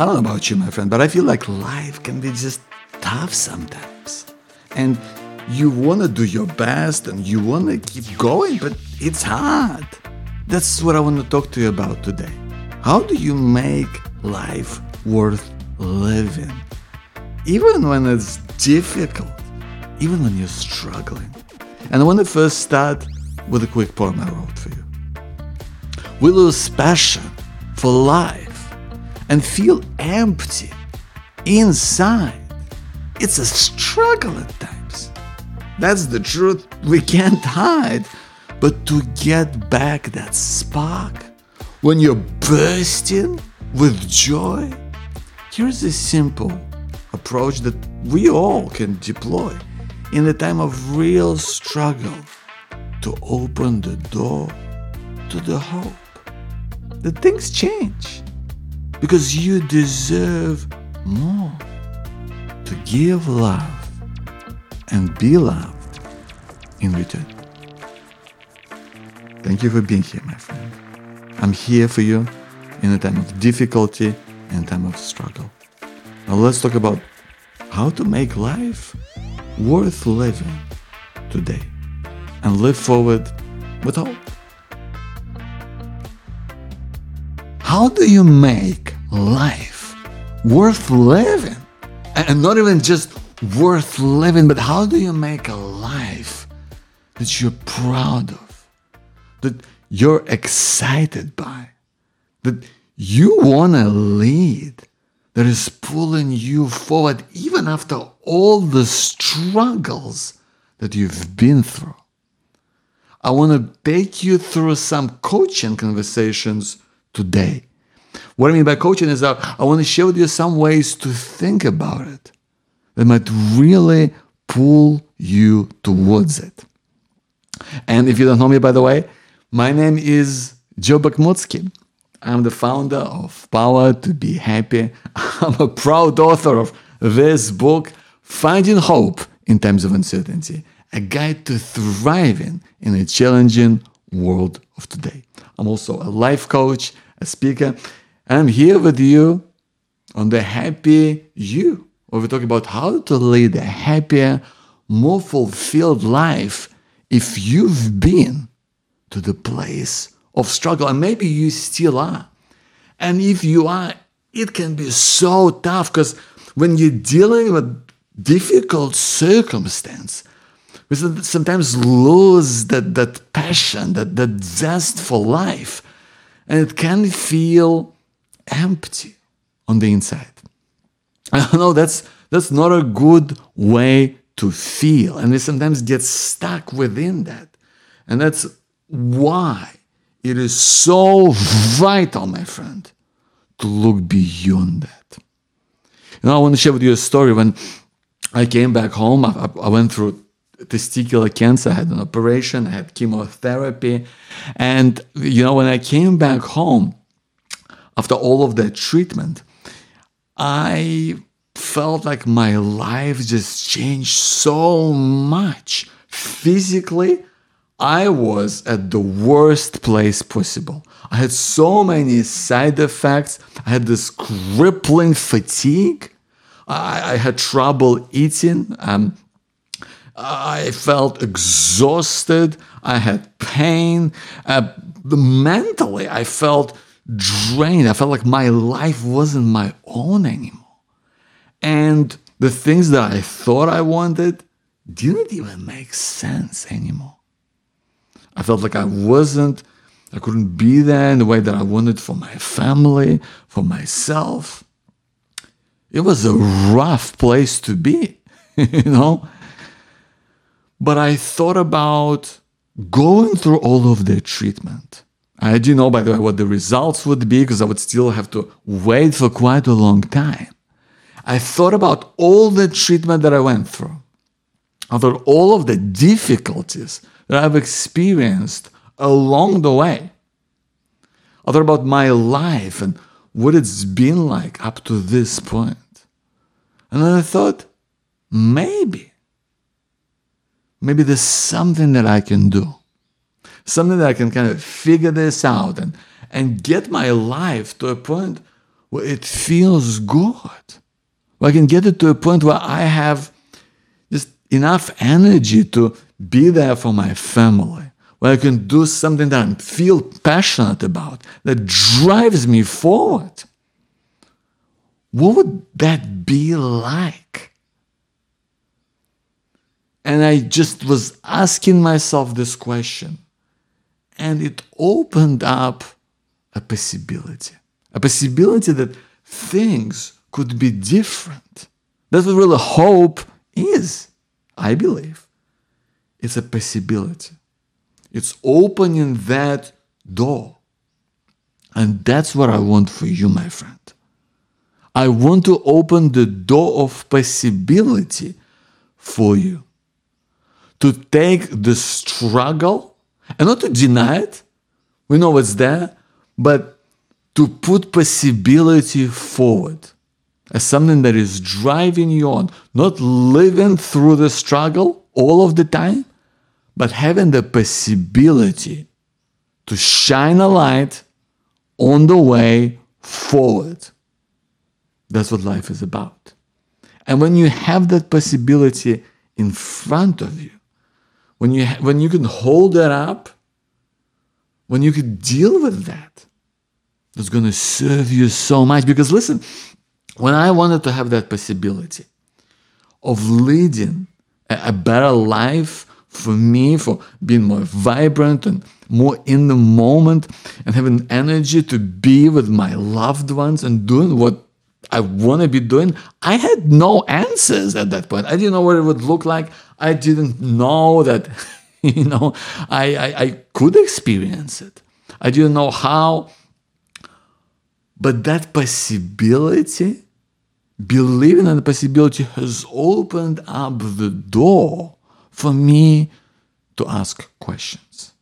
I don't know about you, my friend, but I feel like life can be just tough sometimes. And you want to do your best and you want to keep going, but it's hard. That's what I want to talk to you about today. How do you make life worth living? Even when it's difficult, even when you're struggling. And I want to first start with a quick poem I wrote for you. We lose passion for life and feel empty inside. It's a struggle at times. That's the truth we can't hide. But to get back that spark when you're bursting with joy, here's a simple approach that we all can deploy in a time of real struggle to open the door to the hope that things change because you deserve more to give love and be loved in return. Thank you for being here, my friend. I'm here for you in a time of difficulty and time of struggle. Now let's talk about how to make life worth living today and live forward with hope. How do you make life worth living? And not even just worth living, but how do you make a life that you're proud of, that you're excited by, that you want to lead, that is pulling you forward even after all the struggles that you've been through? I want to take you through some coaching conversations today. What I mean by coaching is that I want to share with you some ways to think about it that might really pull you towards it. And if you don't know me, by the way, my name is Joe Bakhmutsky. I'm the founder of Power to Be Happy. I'm a proud author of this book, Finding Hope in Times of Uncertainty, a guide to thriving in a challenging world of today. I'm also a life coach, a speaker. I'm here with you on the Happy You, where we talk about how to lead a happier, more fulfilled life if you've been to the place of struggle, and maybe you still are. And if you are, it can be so tough because when you're dealing with difficult circumstance, we sometimes lose that, that passion, that, that zest for life and it can feel empty on the inside. I know that's that's not a good way to feel, and we sometimes get stuck within that, and that's why it is so vital, my friend, to look beyond that. You know, I want to share with you a story. When I came back home, I, I went through testicular cancer. I had an operation, I had chemotherapy. And, you know, when I came back home after all of that treatment, I felt like my life just changed so much. Physically, I was at the worst place possible. I had so many side effects. I had this crippling fatigue. I, I had trouble eating. Um, I felt exhausted. I had pain. Uh, mentally, I felt drained. I felt like my life wasn't my own anymore. And the things that I thought I wanted didn't even make sense anymore. I felt like I wasn't, I couldn't be there in the way that I wanted for my family, for myself. It was a rough place to be, you know? But I thought about going through all of the treatment. I didn't know, by the way, what the results would be because I would still have to wait for quite a long time. I thought about all the treatment that I went through. I thought all of the difficulties that I've experienced along the way. I thought about my life and what it's been like up to this point. And then I thought, maybe maybe there's something that I can do, something that I can kind of figure this out and, and get my life to a point where it feels good. Where I can get it to a point where I have just enough energy to be there for my family, where I can do something that I feel passionate about, that drives me forward. What would that be like? And I just was asking myself this question, and it opened up a possibility. A possibility that things could be different. That's what really hope is, I believe. It's a possibility. It's opening that door. And that's what I want for you, my friend. I want to open the door of possibility for you. To take the struggle and not to deny it. We know it's there, but to put possibility forward as something that is driving you on, not living through the struggle all of the time, but having the possibility to shine a light on the way forward. That's what life is about. And when you have that possibility in front of you, when you, when you can hold that up, when you can deal with that, that's going to serve you so much. Because listen, when I wanted to have that possibility of leading a, a better life for me, for being more vibrant and more in the moment and having energy to be with my loved ones and doing what I want to be doing, I had no answers at that point. I didn't know what it would look like. I didn't know that, you know, I, I, I could experience it. I didn't know how. But that possibility, believing in the possibility, has opened up the door for me to ask questions.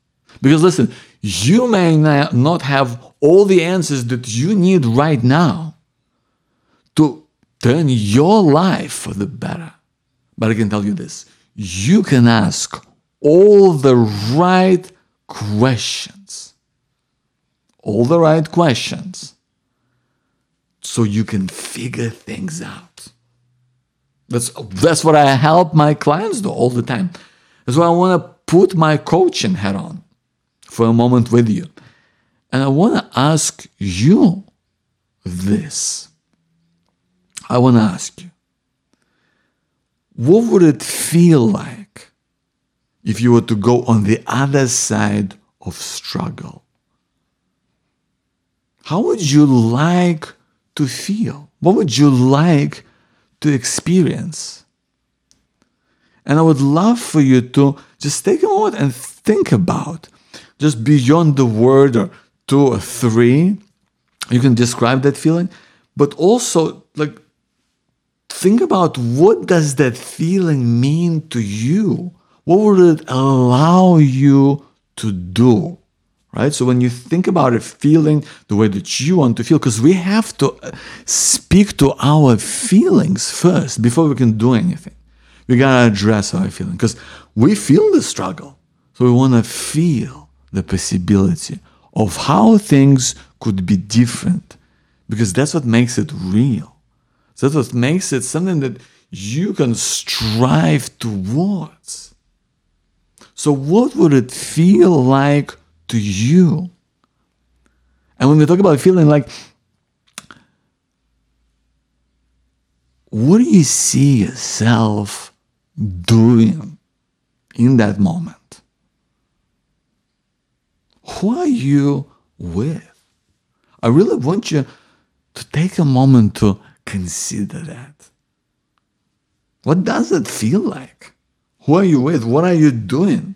Because listen, you may not have all the answers that you need right now turn your life for the better. But I can tell you this you can ask all the right questions. All the right questions. So you can figure things out. That's, that's what I help my clients do all the time. That's why I want to put my coaching hat on for a moment with you. And I want to ask you this. I want to ask you, what would it feel like if you were to go on the other side of struggle? How would you like to feel? What would you like to experience? And I would love for you to just take a moment and think about just beyond the word or two or three. You can describe that feeling, but also like think about what does that feeling mean to you? What would it allow you to do? Right? So when you think about a feeling the way that you want to feel, because we have to uh, speak to our feelings first before we can do anything. We gotta address our feeling because we feel the struggle. So we want to feel the possibility of how things could be different because that's what makes it real. That's what makes it something that you can strive towards. So, what would it feel like to you? And when we talk about feeling like, what do you see yourself doing in that moment? Who are you with? I really want you to take a moment to Consider that. What does it feel like? Who are you with? What are you doing?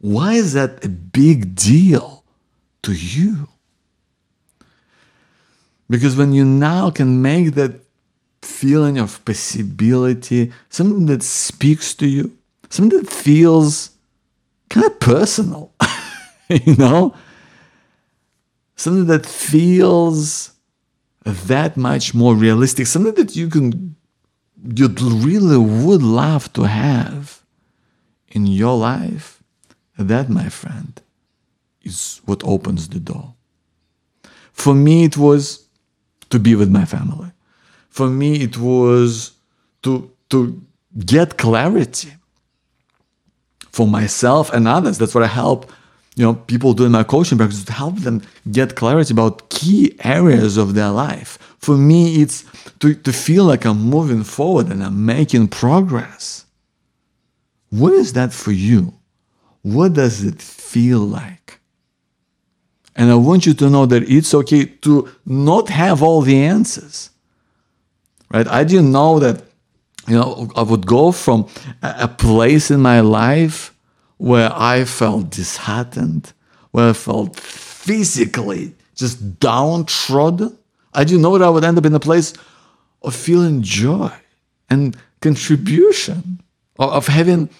Why is that a big deal to you? Because when you now can make that feeling of possibility something that speaks to you, something that feels kind of personal, you know? Something that feels that much more realistic, something that you can, you really would love to have in your life, that, my friend, is what opens the door. For me, it was to be with my family. For me, it was to, to get clarity for myself and others. That's what I help you know people doing my coaching practice to help them get clarity about key areas of their life. For me, it's to, to feel like I'm moving forward and I'm making progress. What is that for you? What does it feel like? And I want you to know that it's okay to not have all the answers. Right? I didn't know that you know, I would go from a place in my life where I felt disheartened, where I felt physically just downtrodden. I didn't know that I would end up in a place of feeling joy and contribution, of having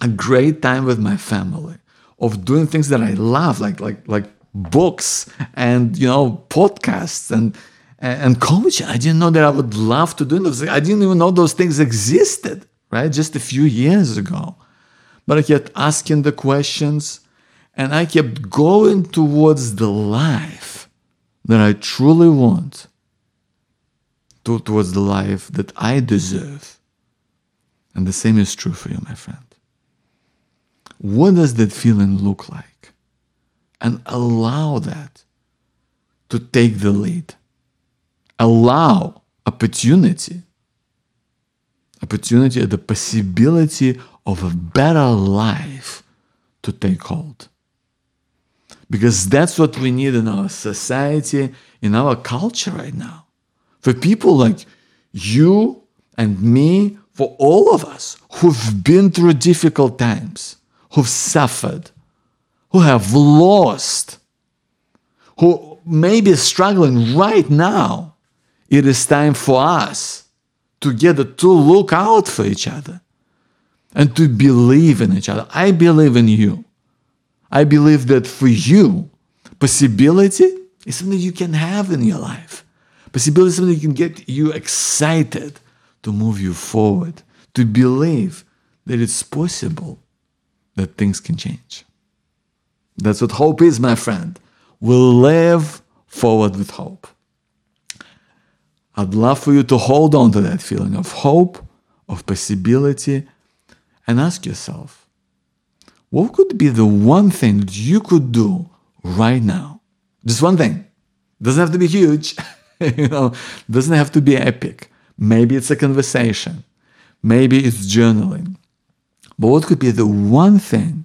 a great time with my family, of doing things that I love, like like like books and you know podcasts and and coaching. I didn't know that I would love to do those. I didn't even know those things existed, right? Just a few years ago. But I kept asking the questions and I kept going towards the life that I truly want, towards the life that I deserve. And the same is true for you, my friend. What does that feeling look like? And allow that to take the lead allow opportunity, opportunity, the possibility of a better life to take hold. Because that's what we need in our society, in our culture right now. For people like you and me, for all of us who've been through difficult times, who've suffered, who have lost, who may be struggling right now it is time for us together to look out for each other and to believe in each other. I believe in you. I believe that for you, possibility is something you can have in your life. Possibility is something that can get you excited to move you forward, to believe that it's possible that things can change. That's what hope is, my friend. We'll live forward with hope. I'd love for you to hold on to that feeling of hope, of possibility, and ask yourself, what could be the one thing that you could do right now? Just one thing. Doesn't have to be huge, you know, doesn't have to be epic. Maybe it's a conversation. Maybe it's journaling. But what could be the one thing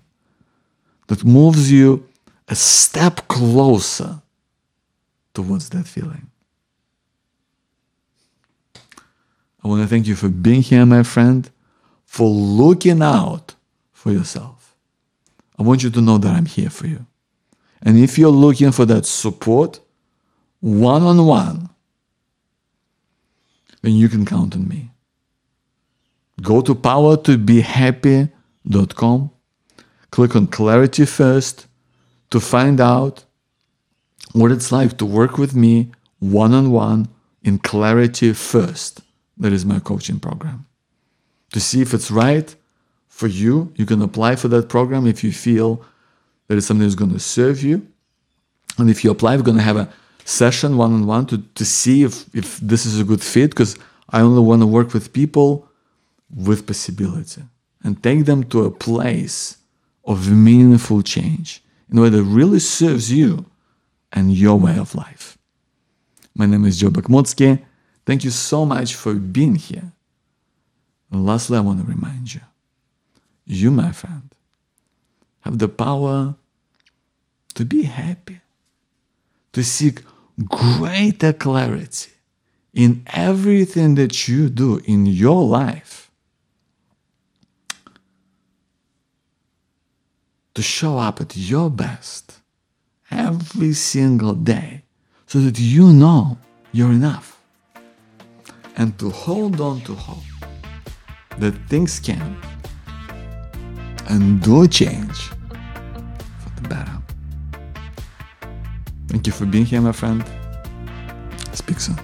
that moves you a step closer towards that feeling? I want to thank you for being here, my friend, for looking out for yourself. I want you to know that I'm here for you. And if you're looking for that support, one on one, then you can count on me. Go to powertobehappy.com, click on clarity first to find out what it's like to work with me one on one in clarity first. That is my coaching program. To see if it's right for you, you can apply for that program if you feel that it's something that's going to serve you. And if you apply, we're going to have a session one on one to see if, if this is a good fit because I only want to work with people with possibility and take them to a place of meaningful change in a way that really serves you and your way of life. My name is Joe Bakhmutsky. Thank you so much for being here. And lastly, I want to remind you you, my friend, have the power to be happy, to seek greater clarity in everything that you do in your life, to show up at your best every single day so that you know you're enough and to hold on to hope that things can and do change for the better. Thank you for being here, my friend. Speak soon.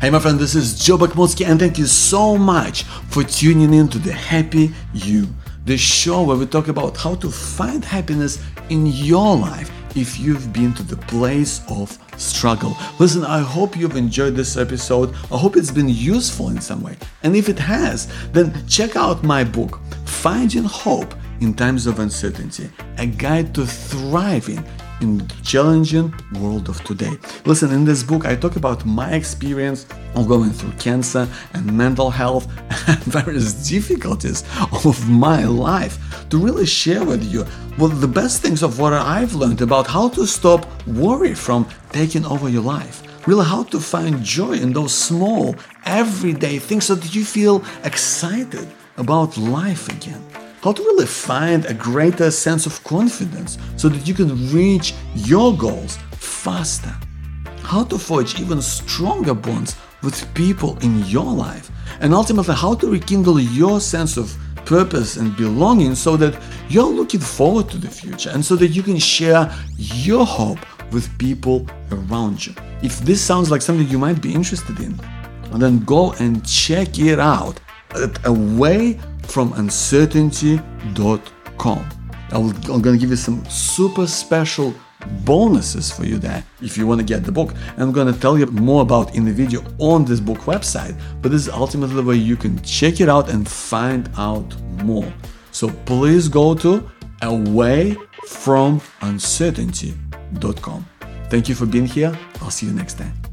Hey, my friend, this is Joe Bakhmutsky, and thank you so much for tuning in to the Happy You, the show where we talk about how to find happiness in your life if you've been to the place of struggle. Listen, I hope you've enjoyed this episode. I hope it's been useful in some way. And if it has, then check out my book, Finding Hope in Times of Uncertainty, a guide to thriving in the challenging world of today. Listen, in this book, I talk about my experience of going through cancer and mental health and various difficulties of my life to really share with you what the best things of what I've learned about how to stop worry from taking over your life. Really, how to find joy in those small, everyday things so that you feel excited about life again how to really find a greater sense of confidence so that you can reach your goals faster, how to forge even stronger bonds with people in your life, and ultimately how to rekindle your sense of purpose and belonging so that you're looking forward to the future and so that you can share your hope with people around you. If this sounds like something you might be interested in, then go and check it out at Away from uncertainty.com. I'm going to give you some super special bonuses for you there if you want to get the book. I'm going to tell you more about in the video on this book website, but this is ultimately where you can check it out and find out more. So please go to awayfromuncertainty.com. Thank you for being here. I'll see you next time.